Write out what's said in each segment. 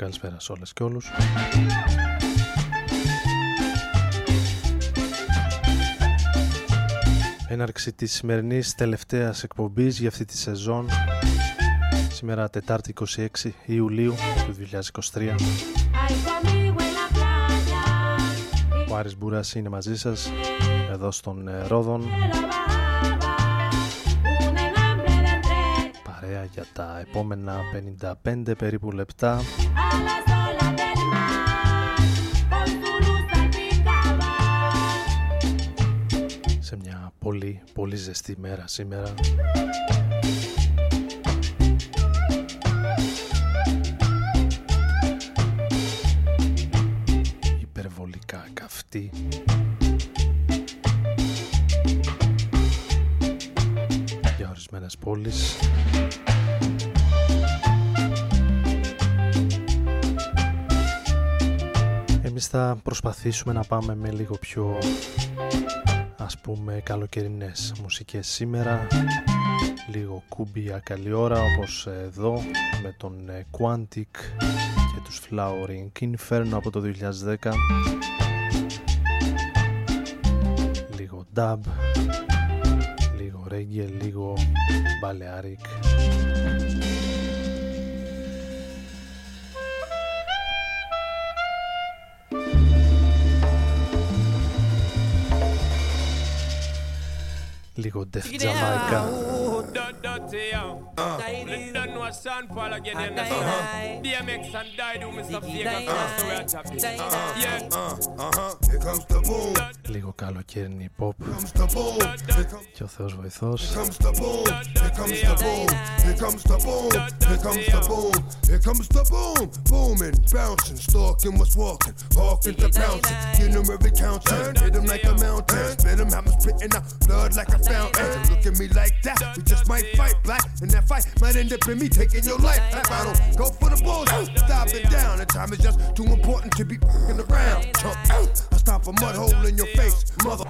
Καλησπέρα, καλησπέρα σε όλες και όλους. έναρξη της σημερινής τελευταίας εκπομπής για αυτή τη σεζόν. Σήμερα Τετάρτη 26 Ιουλίου του 2023 Ο Άρης Μπούρας είναι μαζί σας εδώ στον ε, Ρόδον παρέα για τα επόμενα 55 περίπου λεπτά. Σε μια πολύ πολύ ζεστή μέρα σήμερα. Υπερβολικά καυτή. Για ορισμένες πόλεις θα προσπαθήσουμε να πάμε με λίγο πιο ας πούμε καλοκαιρινές μουσικές σήμερα. Λίγο κουμπία καλή ώρα όπως εδώ με τον ε, Quantic και τους Flowering Inferno από το 2010 λίγο dub λίγο reggae, λίγο balearic λίγο Def Jamaica. Out done dirty, yeah. Let done what Sean Paul again, ah, ah, you ah. understand? DMX and Dido, Mr. Vegas, that's the way I tap it. Yeah. Here comes the boom. Λίγο καλοκαίρινη pop. Και ο Θεός βοηθός. Spit him out. Blood like a fountain. Look at me like that just might fight black, and that fight might end up in me taking your life. I don't go for the bullshit, stop it down. The time is just too important to be fucking around. Chump, I stop a mud hole in your face, mother.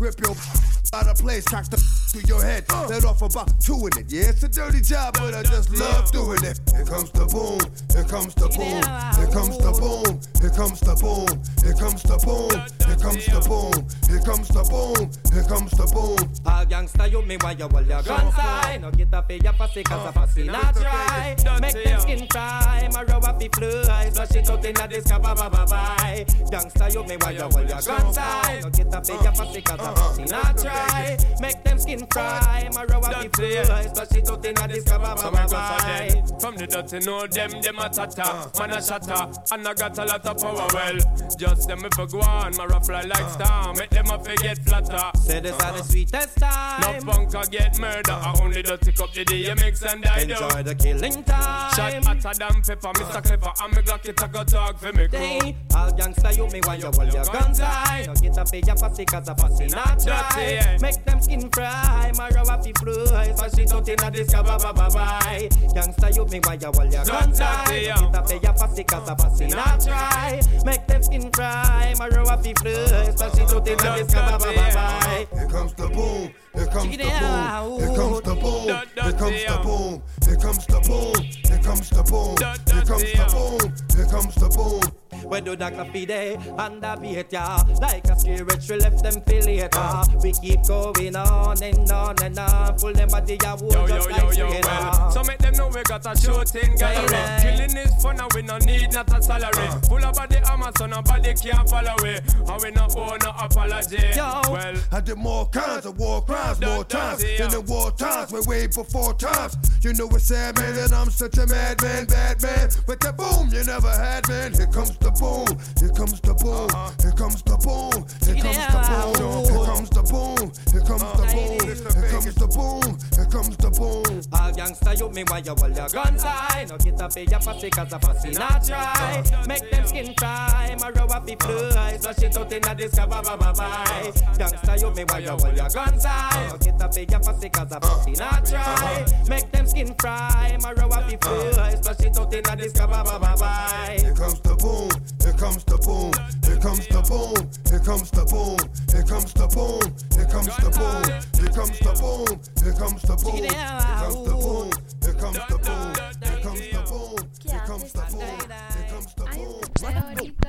Rip your out of place, cock the through your head. Let off about two in it. Yeah, it's a dirty job, but I just love doing it. Here comes the boom, here comes the boom, here comes the boom, here comes the boom, here comes the boom, here comes the boom, here comes the boom, here comes the boom. All gangsta you me why you hold your guns high. No get up eh, your pussy cause a pussy oh. not try. Make them skin cry, my row up the fly. Flush it out in a disco ba ba ba bye. Gangsta you me why you hold your guns high. No get up your pussy cause a pussy not try. Make them skin cry, my row up the fly. Flush it out in a disco ba ba ba. From the dirty know them, them a tata uh. Man a shatter, and I got a lot of power well Just them if I go on, my rough fly like uh. star Make them a forget flatter Say this are the sweetest time. No bunker get murder I only dirty cup the DMX and I do Enjoy the killing time. Shot hotter than pepper, Mr. Clever And me Glock it a go talk for me crew All gangster, you me want you hold your guns high. Now get a pay your pussy cause a pussy not dry. Make them skin fry, my rubber fi fly. Pass it out inna this car, bye bye bye. Gangster, you me want you hold your guns high. Now get a pay your pussy cause a pussy not dry. Make them skin fry, my rubber fi fly. Pass it out inna this car, bye bye bye. Here comes the boom. Here comes the Check it out. boom. Here comes the boom. Here comes the boom. Here comes the boom. Here comes the boom. Here comes the boom. Here comes the boom. We do that coffee day and a beat ya Like a spirit we left them feel later ah. ah. We keep going on and on and on Pull them body ya Yo, yo, just yo, like yo, skater. well So make them know we got a shooting gallery Killing is fun and we no need not a salary Full of body armor so nobody can follow we And we no owe no apology Yo. Well, I did more kinds of war crimes, times, more times than the war times. We're way before times. You know it's sad, man, that I'm such a madman, bad man. But that boom, you never had, man. Here comes the boom, here comes the boom, here comes the boom, here comes the boom, here comes the boom, here comes the boom, here comes the boom, here comes the boom. All gangsta you me why you all your guns high. No get up, pay your pussy, cause a pussy not try. Uh-huh. Make them skin cry, my row up the fly. Flush it out in the discover, bye bye bye. Gangsta, you me why you all your guns high. No get up your pussy cause a pussy not try Make them skin fry, my row up the fly Flush it out in a disco ba ba ba bye Here comes the boom. Here comes the boom. Here comes the boom. Here comes the boom. Here comes the boom. Here comes the boom. Here comes the boom. Here comes the boom. Here comes the boom. Here comes the boom. Here comes the boom. Here comes the boom. Here comes the boom.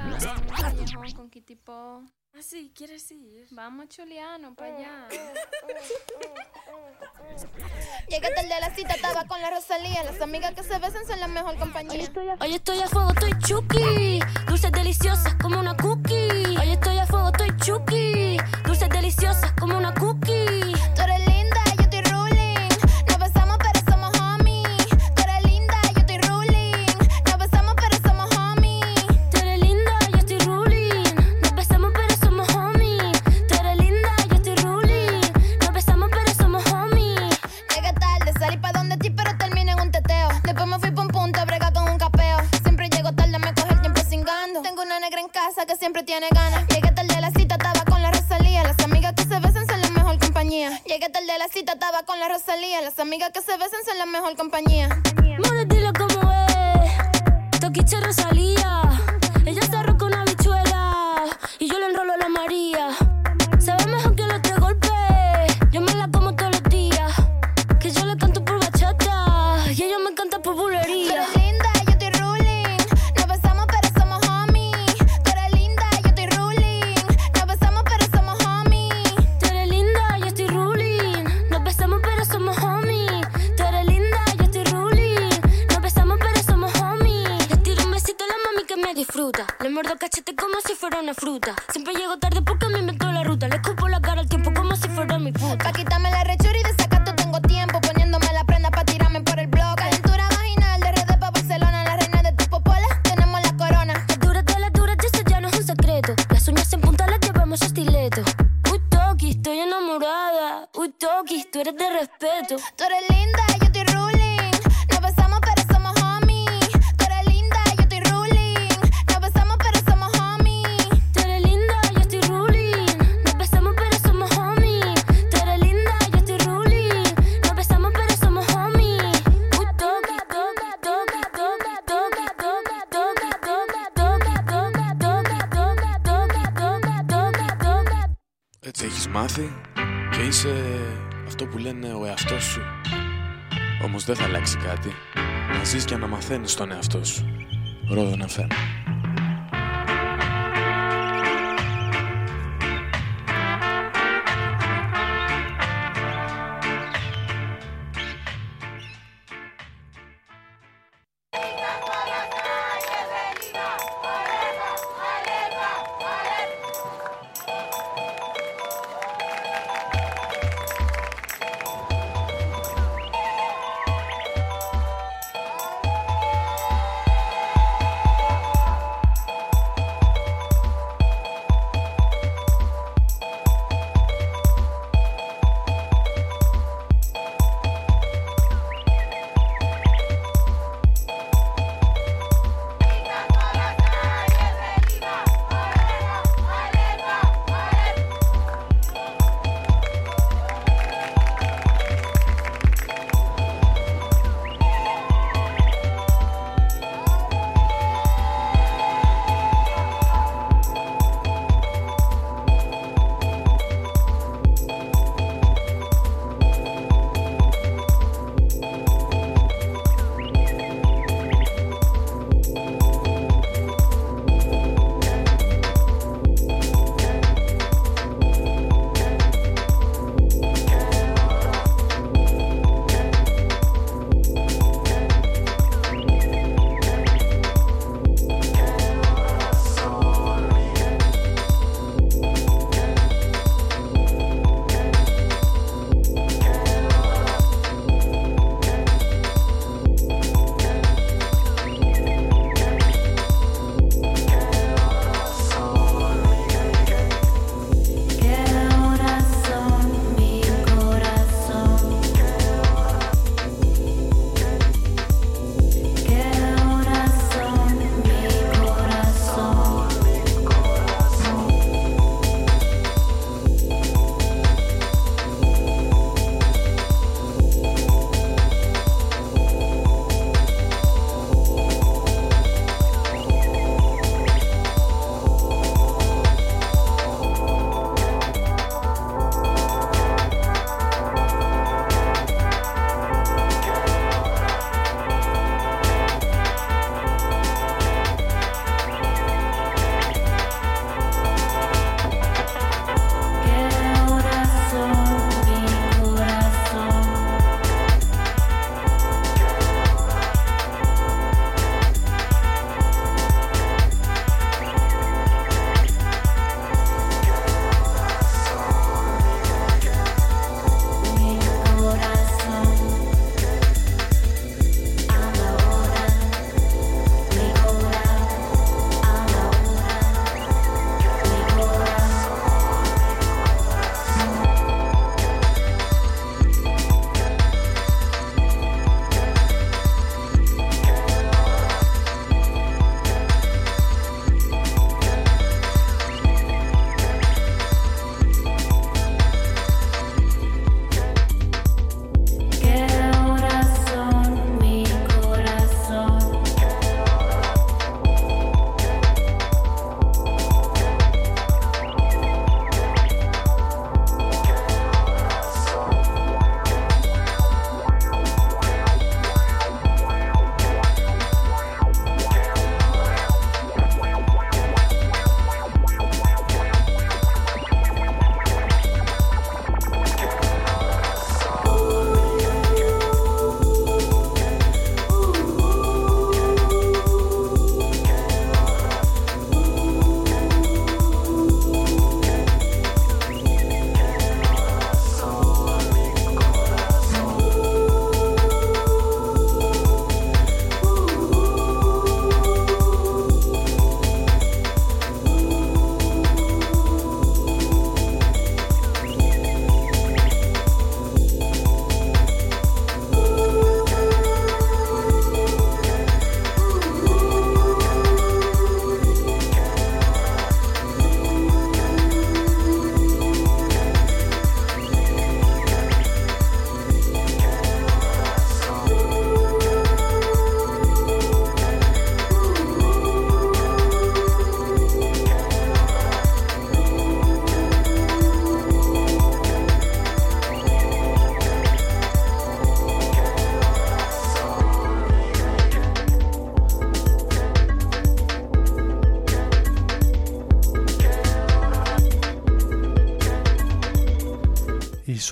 Con qué tipo. Ah, sí, ¿quieres ir? Vamos, Chuliano, para allá. Llega tarde a la cita, estaba con la Rosalía. Las amigas que se besan son la mejor compañía. Hoy estoy a, fuego, estoy chuki. Dulces deliciosas como una cookie. Hoy estoy a fuego, estoy chuki. Dulces deliciosas como una cookie. Tú eres que siempre tiene ganas. Llegué tarde de la cita, estaba con la Rosalía. Las amigas que se besan son la mejor compañía. Llegué tarde de la cita, estaba con la Rosalía. Las amigas que se besan son la mejor compañía. More, dilo como es. Toquiche Rosalía. Ella se arroja una bichuela. Y yo le enrolo a la María. muerdo cachete como si fuera una fruta. Siempre llego tarde porque me inventó la ruta. Le escupo la cara al tiempo como si fuera mi puta. Pa' quitarme la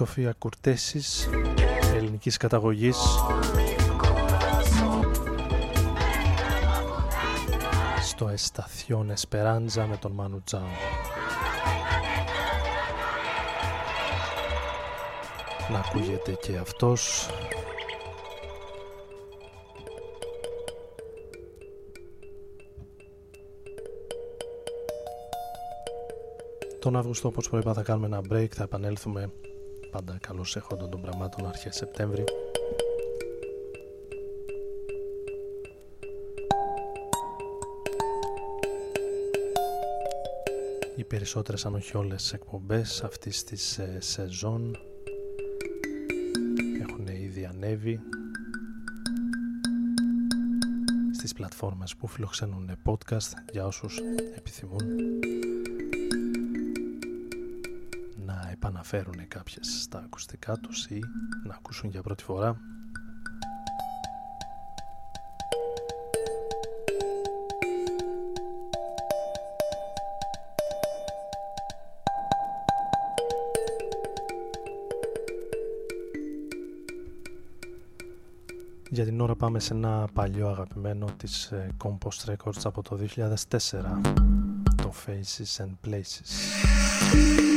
Σοφία Κουρτέσης ελληνικής καταγωγής στο Εσταθιόν Εσπεράντζα με τον Μάνου Τζάου. Να ακούγεται και αυτός Τον Αύγουστο όπως προείπα θα κάνουμε ένα break, θα επανέλθουμε πάντα καλώς έχονταν των πραγμάτων αρχές Σεπτέμβρη. Οι περισσότερες αν όχι όλες εκπομπές αυτής της ε, σεζόν έχουν ήδη ανέβει στις πλατφόρμες που φιλοξενούν podcast για όσους επιθυμούν. Επαναφέρουν κάποιες στα ακουστικά τους ή να ακούσουν για πρώτη φορά. Για την ώρα πάμε σε ένα παλιό αγαπημένο της ε, Compost Records από το 2004 το Faces and Places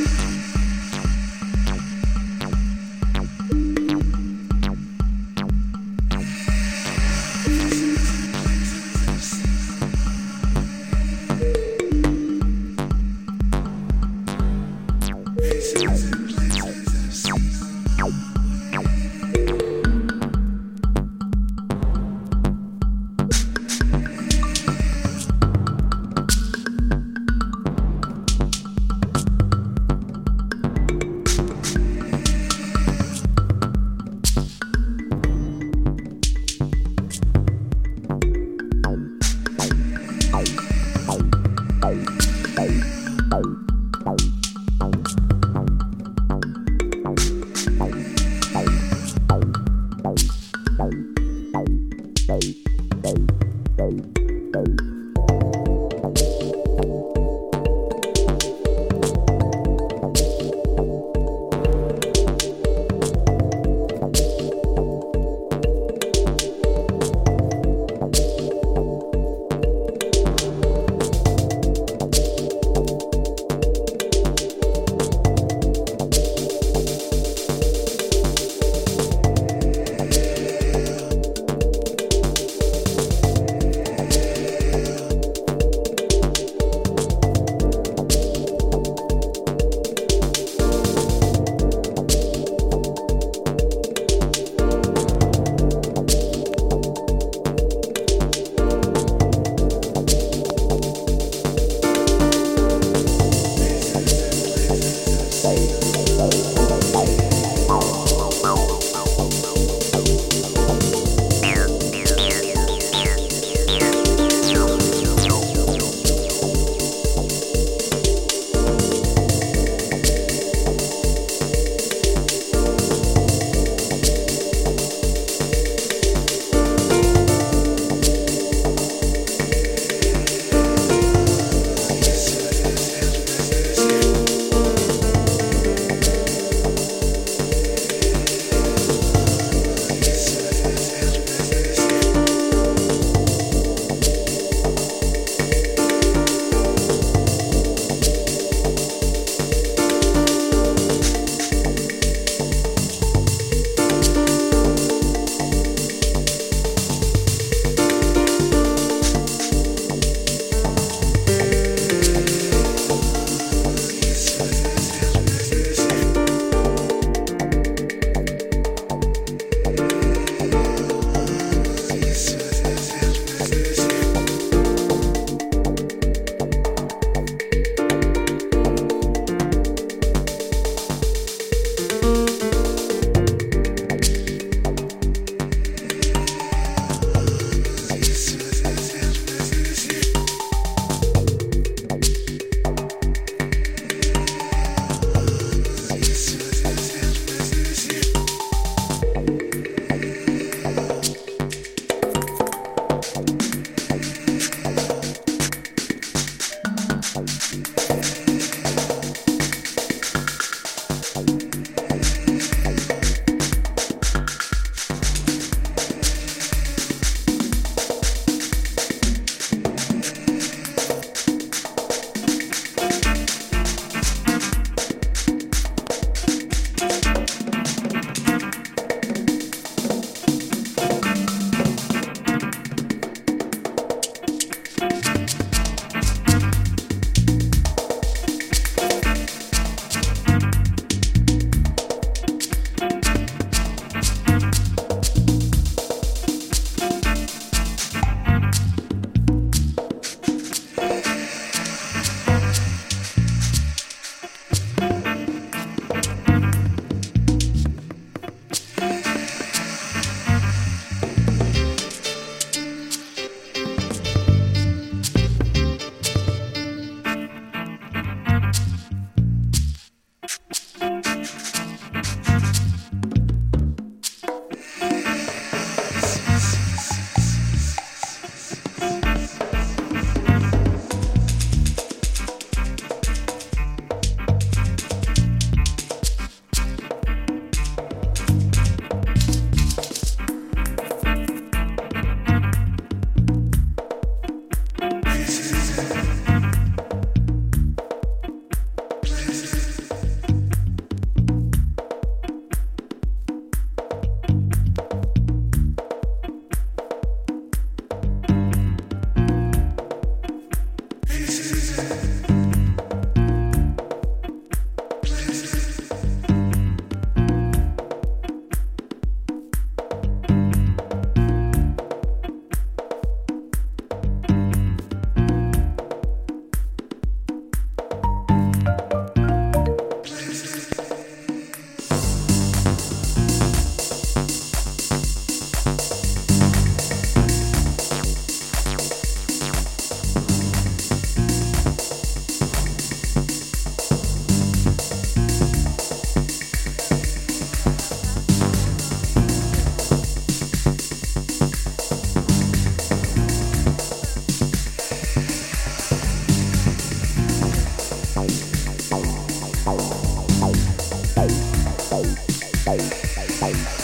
Bye.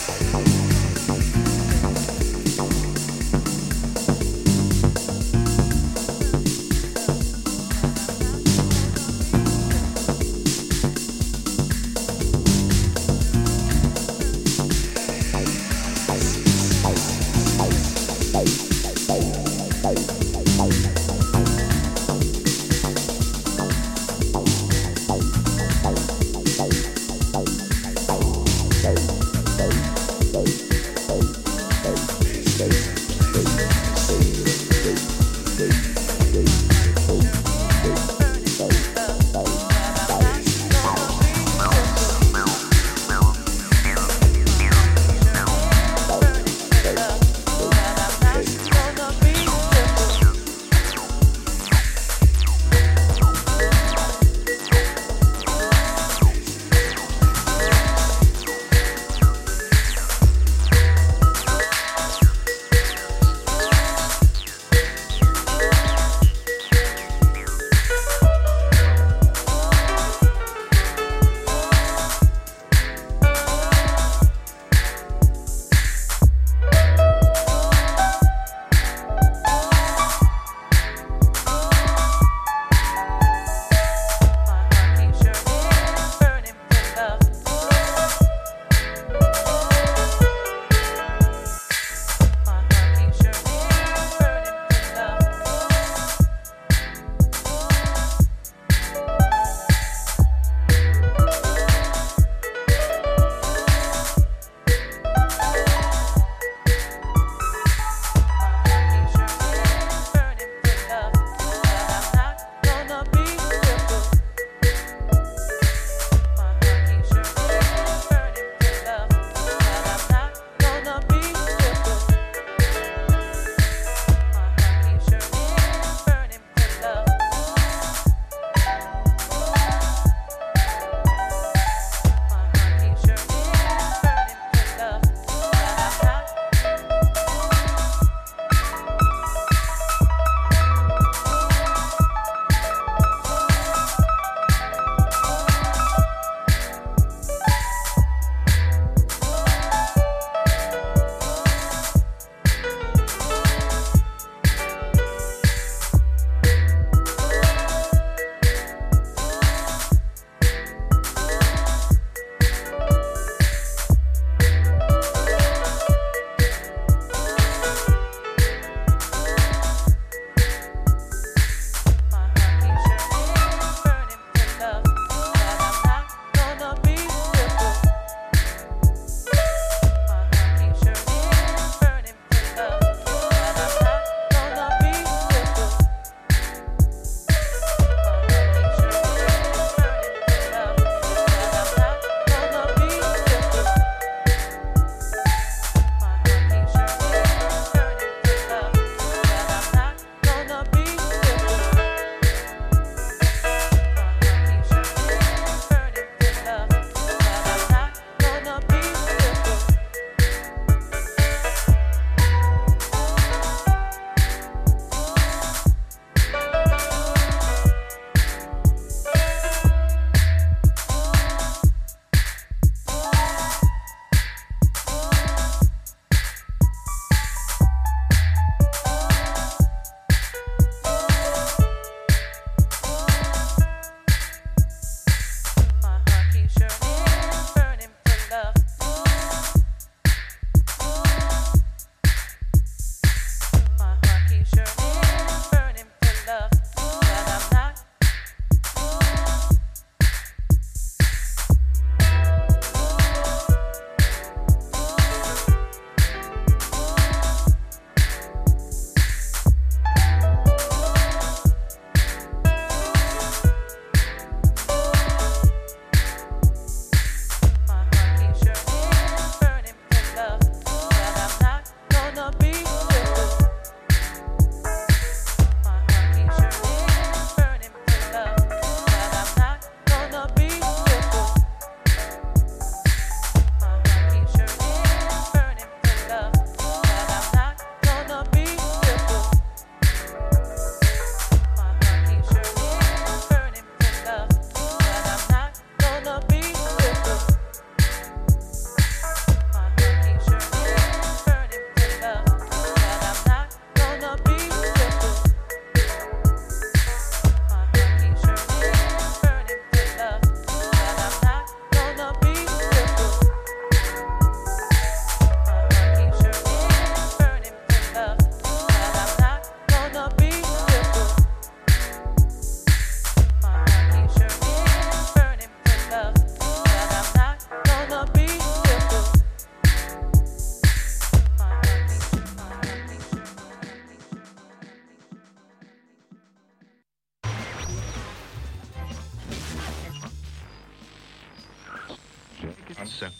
Panzer.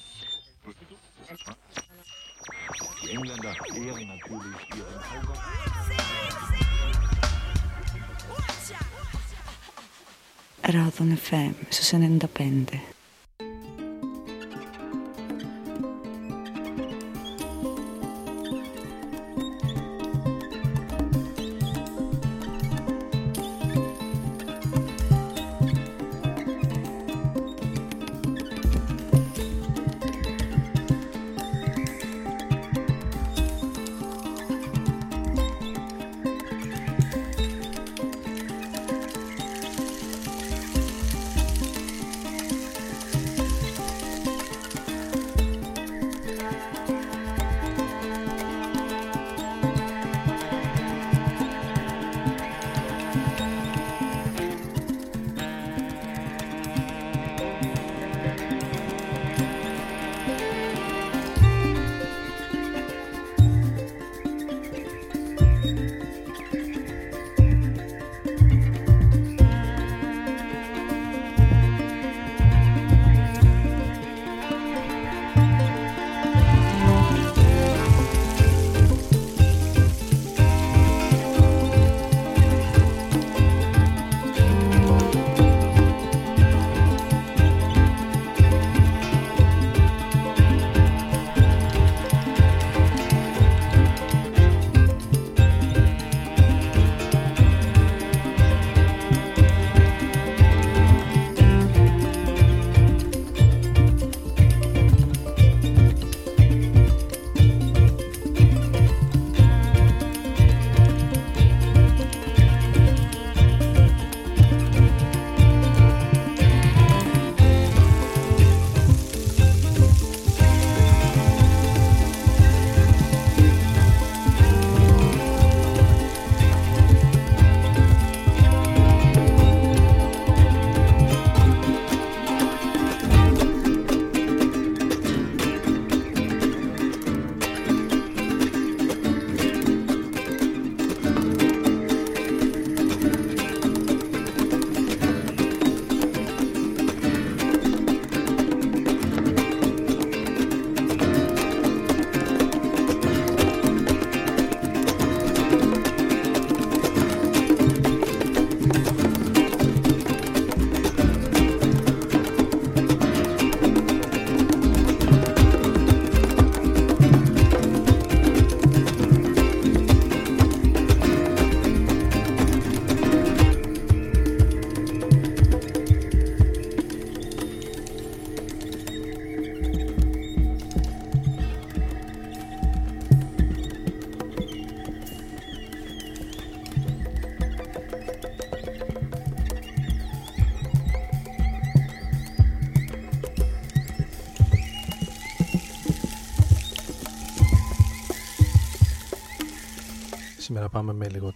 Die Engländer ehren natürlich ihren Kaiser. Radon FM su 95.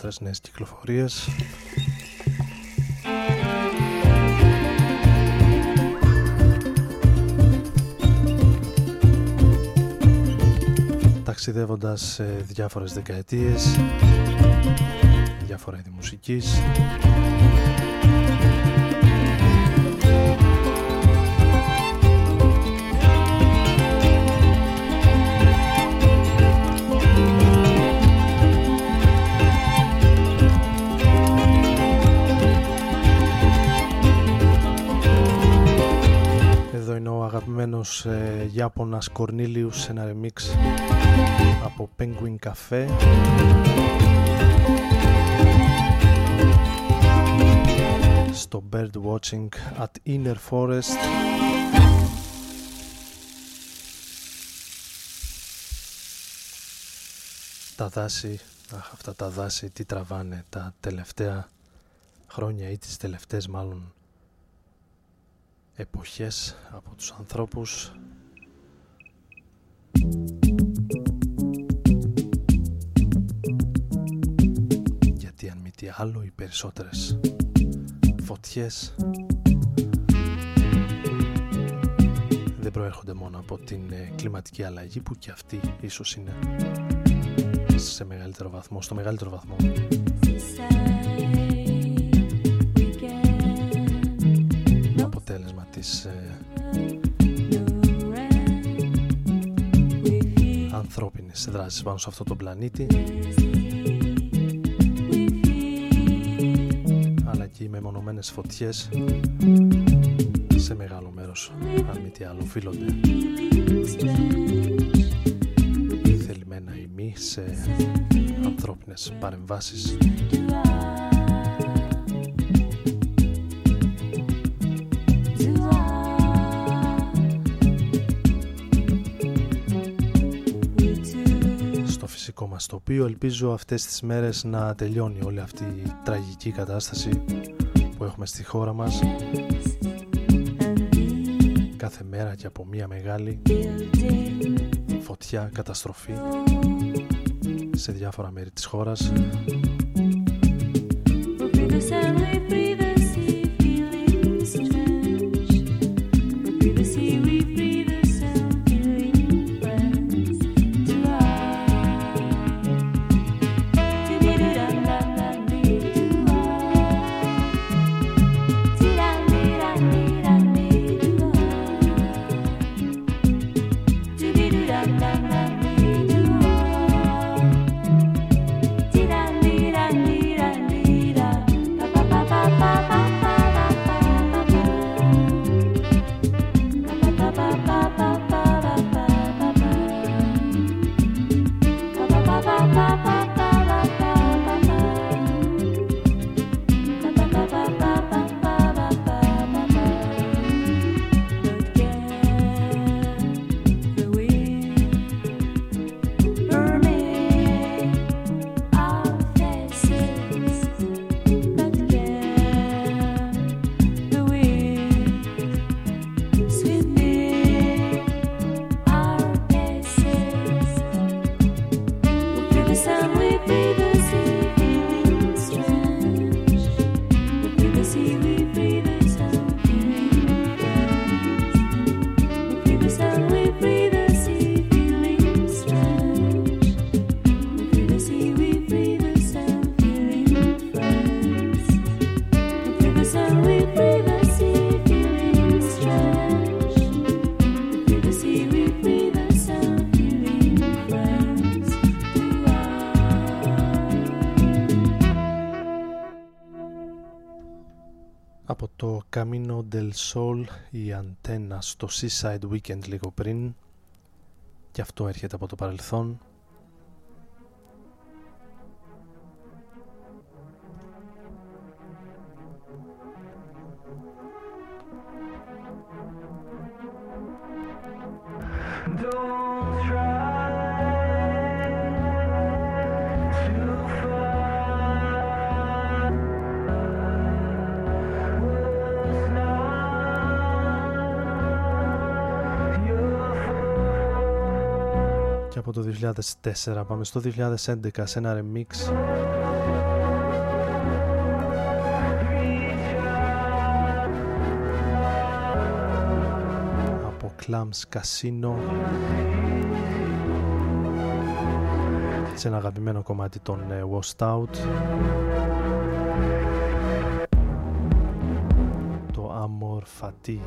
Πάμε με λιγότερες νέες κυκλοφορίες. Ταξιδεύοντας σε διάφορες δεκαετίες, διάφορα είδη μουσικής. Αγαπημένος ε, Ιάπωνας Κορνίλιους σε ένα remix από Penguin Cafe. Στο Bird Watching at Inner Forest. Τα δάση, αχ, αυτά τα δάση τι τραβάνε τα τελευταία χρόνια ή τις τελευταίες μάλλον εποχές από τους ανθρώπους. Γιατί αν μη τι άλλο οι περισσότερες φωτιές δεν προέρχονται μόνο από την ε, κλιματική αλλαγή που και αυτή ίσως είναι σε μεγαλύτερο βαθμό, στο μεγαλύτερο βαθμό αποτέλεσμα της ε, ανθρώπινης πάνω σε αυτό τον πλανήτη. Αλλά και οι μεμονωμένες φωτιές σε μεγάλο μέρος αν μη τι άλλο οφείλονται. Θελημένα ή μη σε ανθρώπινες παρεμβάσεις. Στο φυσικό μας τοπίο ελπίζω αυτές τις μέρες να τελειώνει όλη αυτή η τραγική κατάσταση που έχουμε στη χώρα μας. Κάθε μέρα και από μία μεγάλη φωτιά, καταστροφή σε διάφορα μέρη της χώρας από το Camino del Sol η αντένα στο Seaside Weekend λίγο πριν. Και αυτό έρχεται από το παρελθόν 2004 πάμε στο 2011 σε ένα remix. Από Clams Casino. Σε ένα αγαπημένο κομμάτι των uh, Washed Out. Το Amor Fati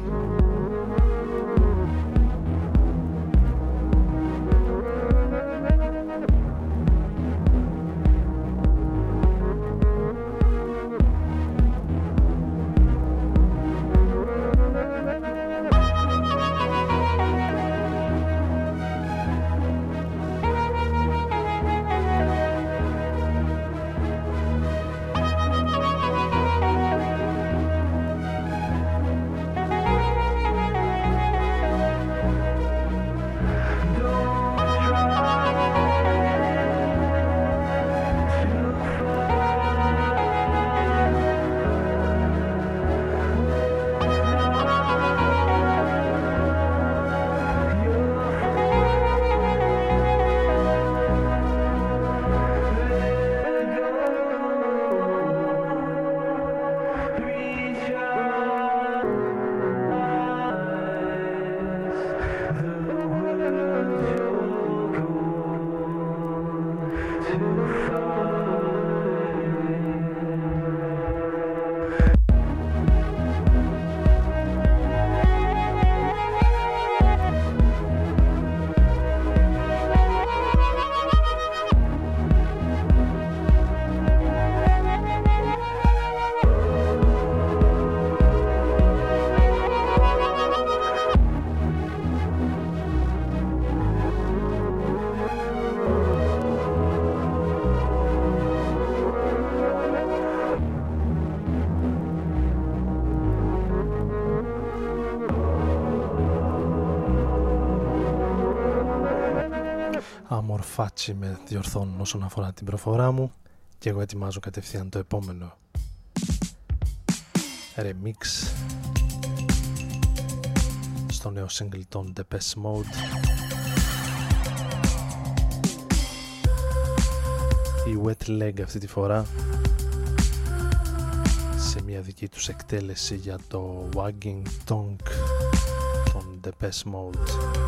Αμορφάτσι με διορθώνουν όσον αφορά την προφορά μου και εγώ ετοιμάζω κατευθείαν το επόμενο remix στο νέο single των Depeche Mode. Η Wet Leg αυτή τη φορά σε μια δική τους εκτέλεση για το Wagging Tongue των Depeche Mode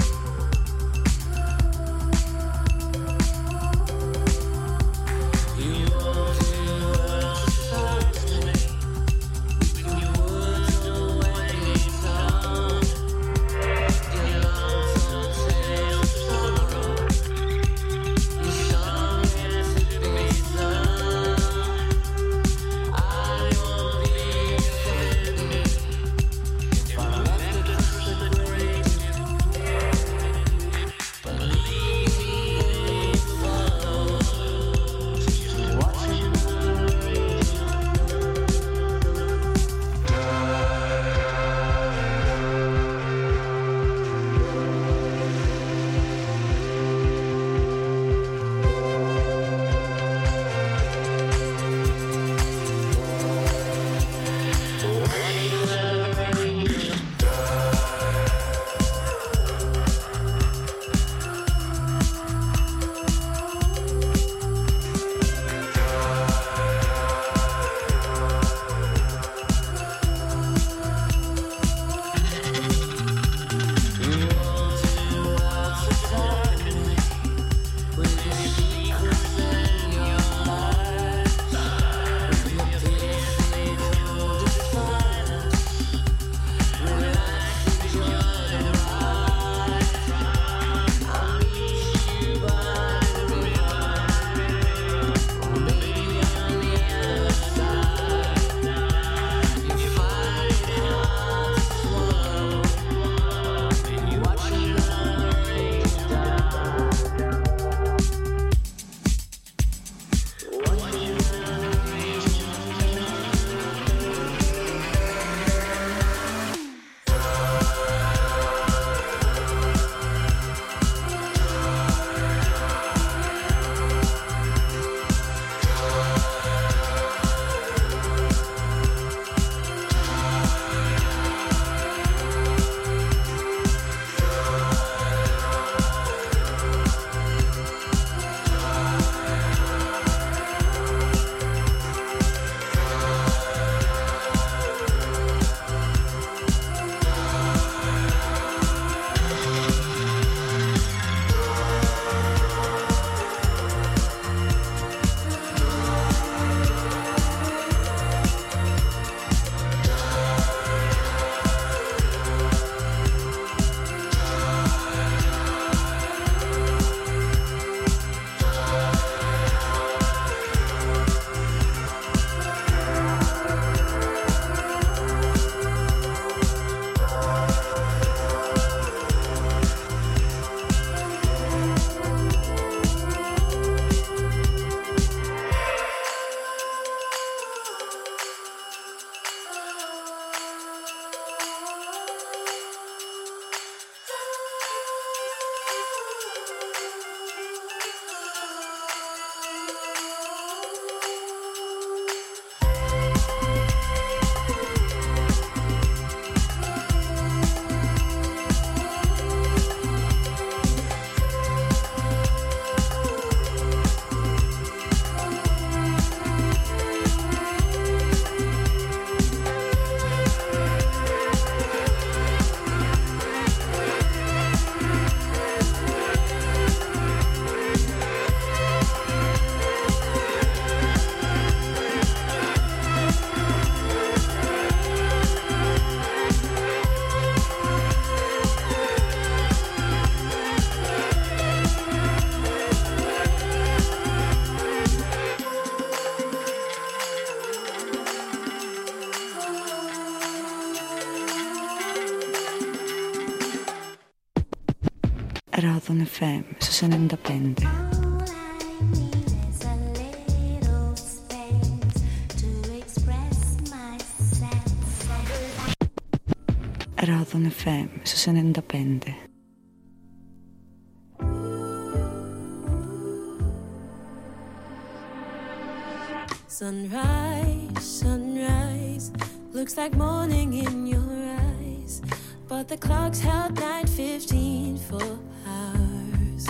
FM 95. Sunrise, sunrise, looks like morning in your eyes. But the clock's held 9.15 for hours.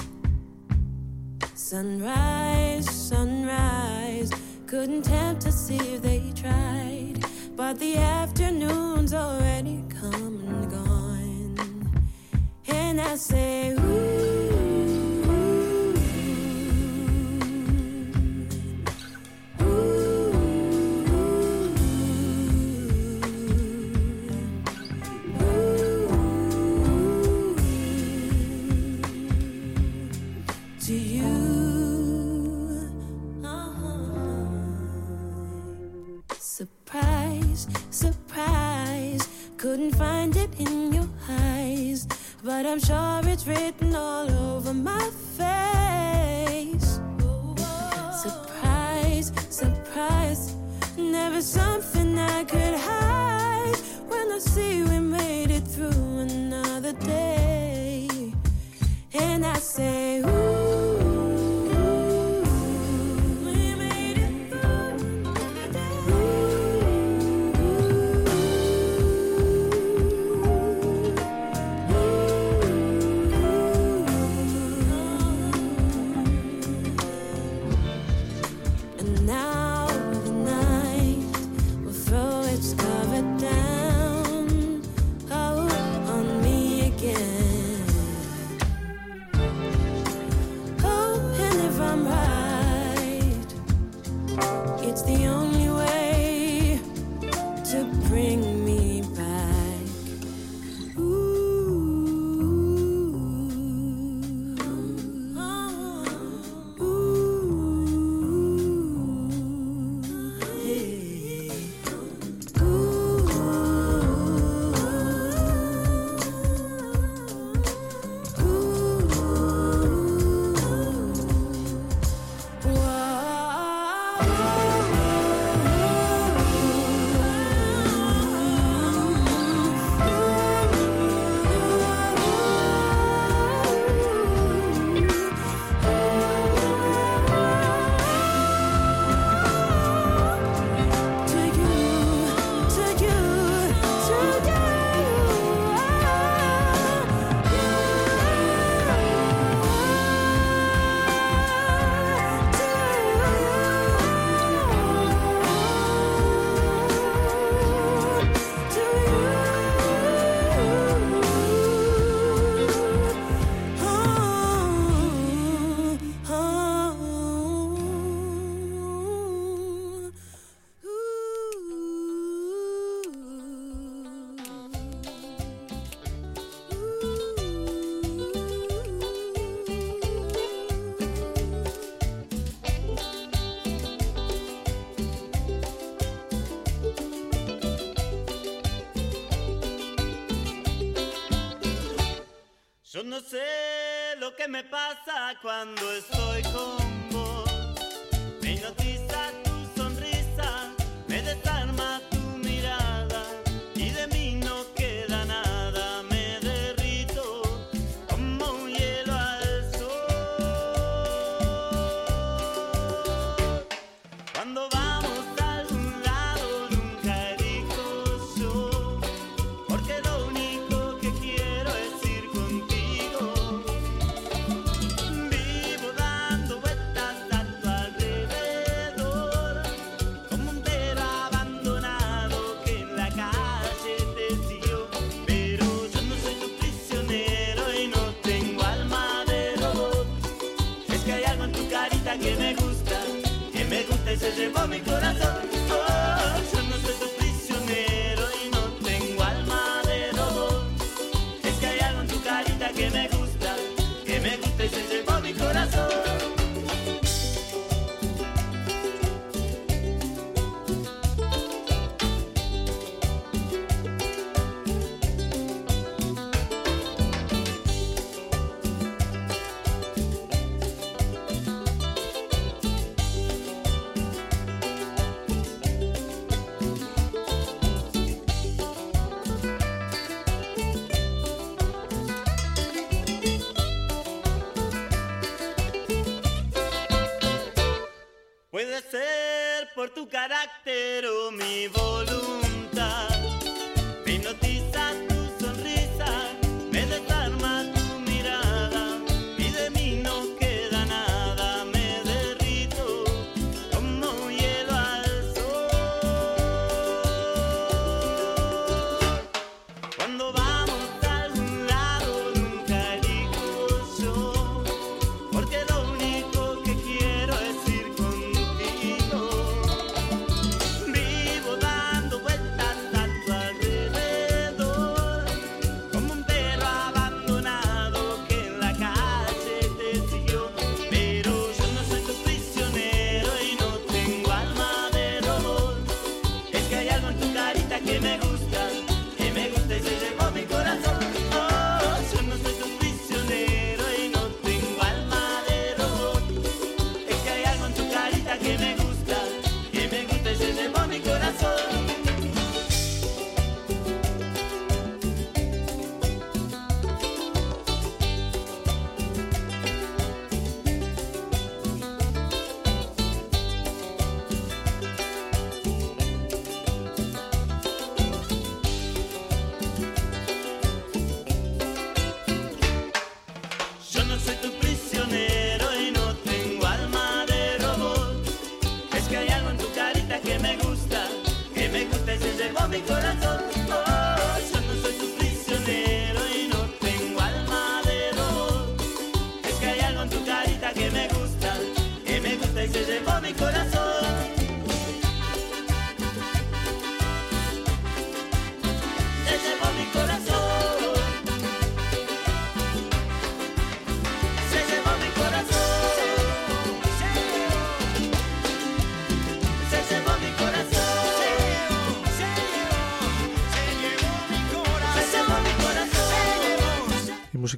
Sunrise, sunrise, couldn't tempt us if they tried. But the afternoon's already come and I say I'm sure it's written all over my face. Surprise, surprise, never something I could hide. When I see we made it through another day, and I say. When. tu carácter.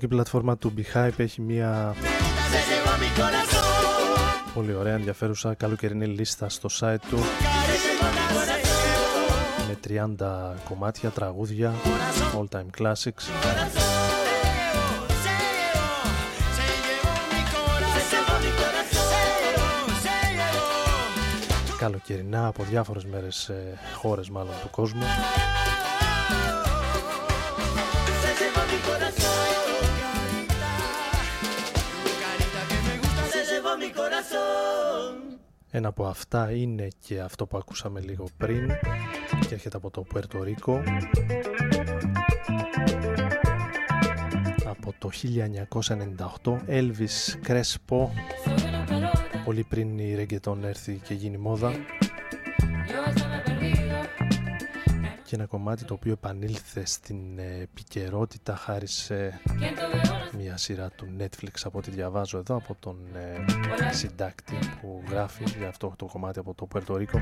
μουσική πλατφόρμα του Beehive έχει μια πολύ ωραία ενδιαφέρουσα καλοκαιρινή λίστα στο site του. Με 30 κομμάτια, τραγούδια, all time classics. Καλοκαιρινά από διάφορες μέρες, ε, χώρες μάλλον του κόσμου. Ένα από αυτά είναι και αυτό που ακούσαμε λίγο πριν και έρχεται από το Πουερτορίκο από το 1998 Elvis Crespo. Πολύ πριν η Reggaeton έρθει και γίνει μόδα και ένα κομμάτι το οποίο επανήλθε στην ε, επικαιρότητα χάρη σε μια σειρά του Netflix από ό,τι διαβάζω εδώ από τον ε, συντάκτη που γράφει για αυτό το κομμάτι από το Περτορικό.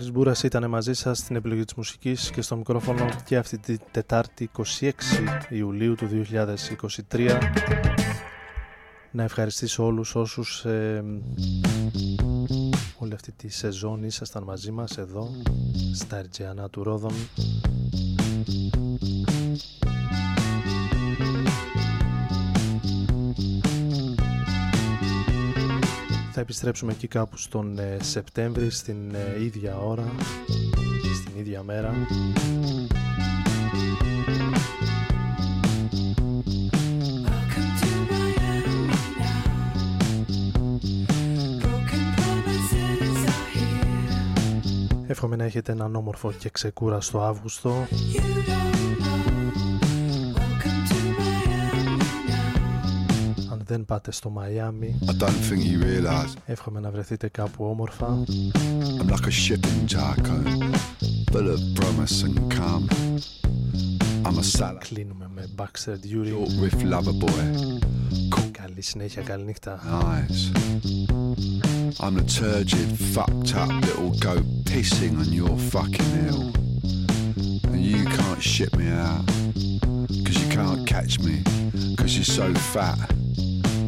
Άρης Μπούρας ήταν μαζί σας στην επιλογή της μουσικής και στο μικρόφωνο και αυτή τη Τετάρτη 26 Ιουλίου του 2023. Να ευχαριστήσω όλους όσους ε, όλη αυτή τη σεζόν ήσασταν μαζί μας εδώ στα Ερτζιανά του Ρόδων. Θα επιστρέψουμε εκεί κάπου στον ε, Σεπτέμβρη στην ε, ίδια ώρα, στην ίδια μέρα. Εύχομαι να έχετε έναν όμορφο και ξεκούραστο Αύγουστο. δεν πάτε στο Μαϊάμι, εύχομαι να βρεθείτε κάπου όμορφα. I'm like a shipping jargo, full of promise and calm. I'm a salad. Κλείνουμε με Baxter Dury. Short riff lover boy. Καλή συνέχεια, καλή νύχτα. Eyes. I'm the turgid, fucked up little goat pissing on your fucking hill. And you can't ship me out. Cause you can't catch me. Cause you're so fat.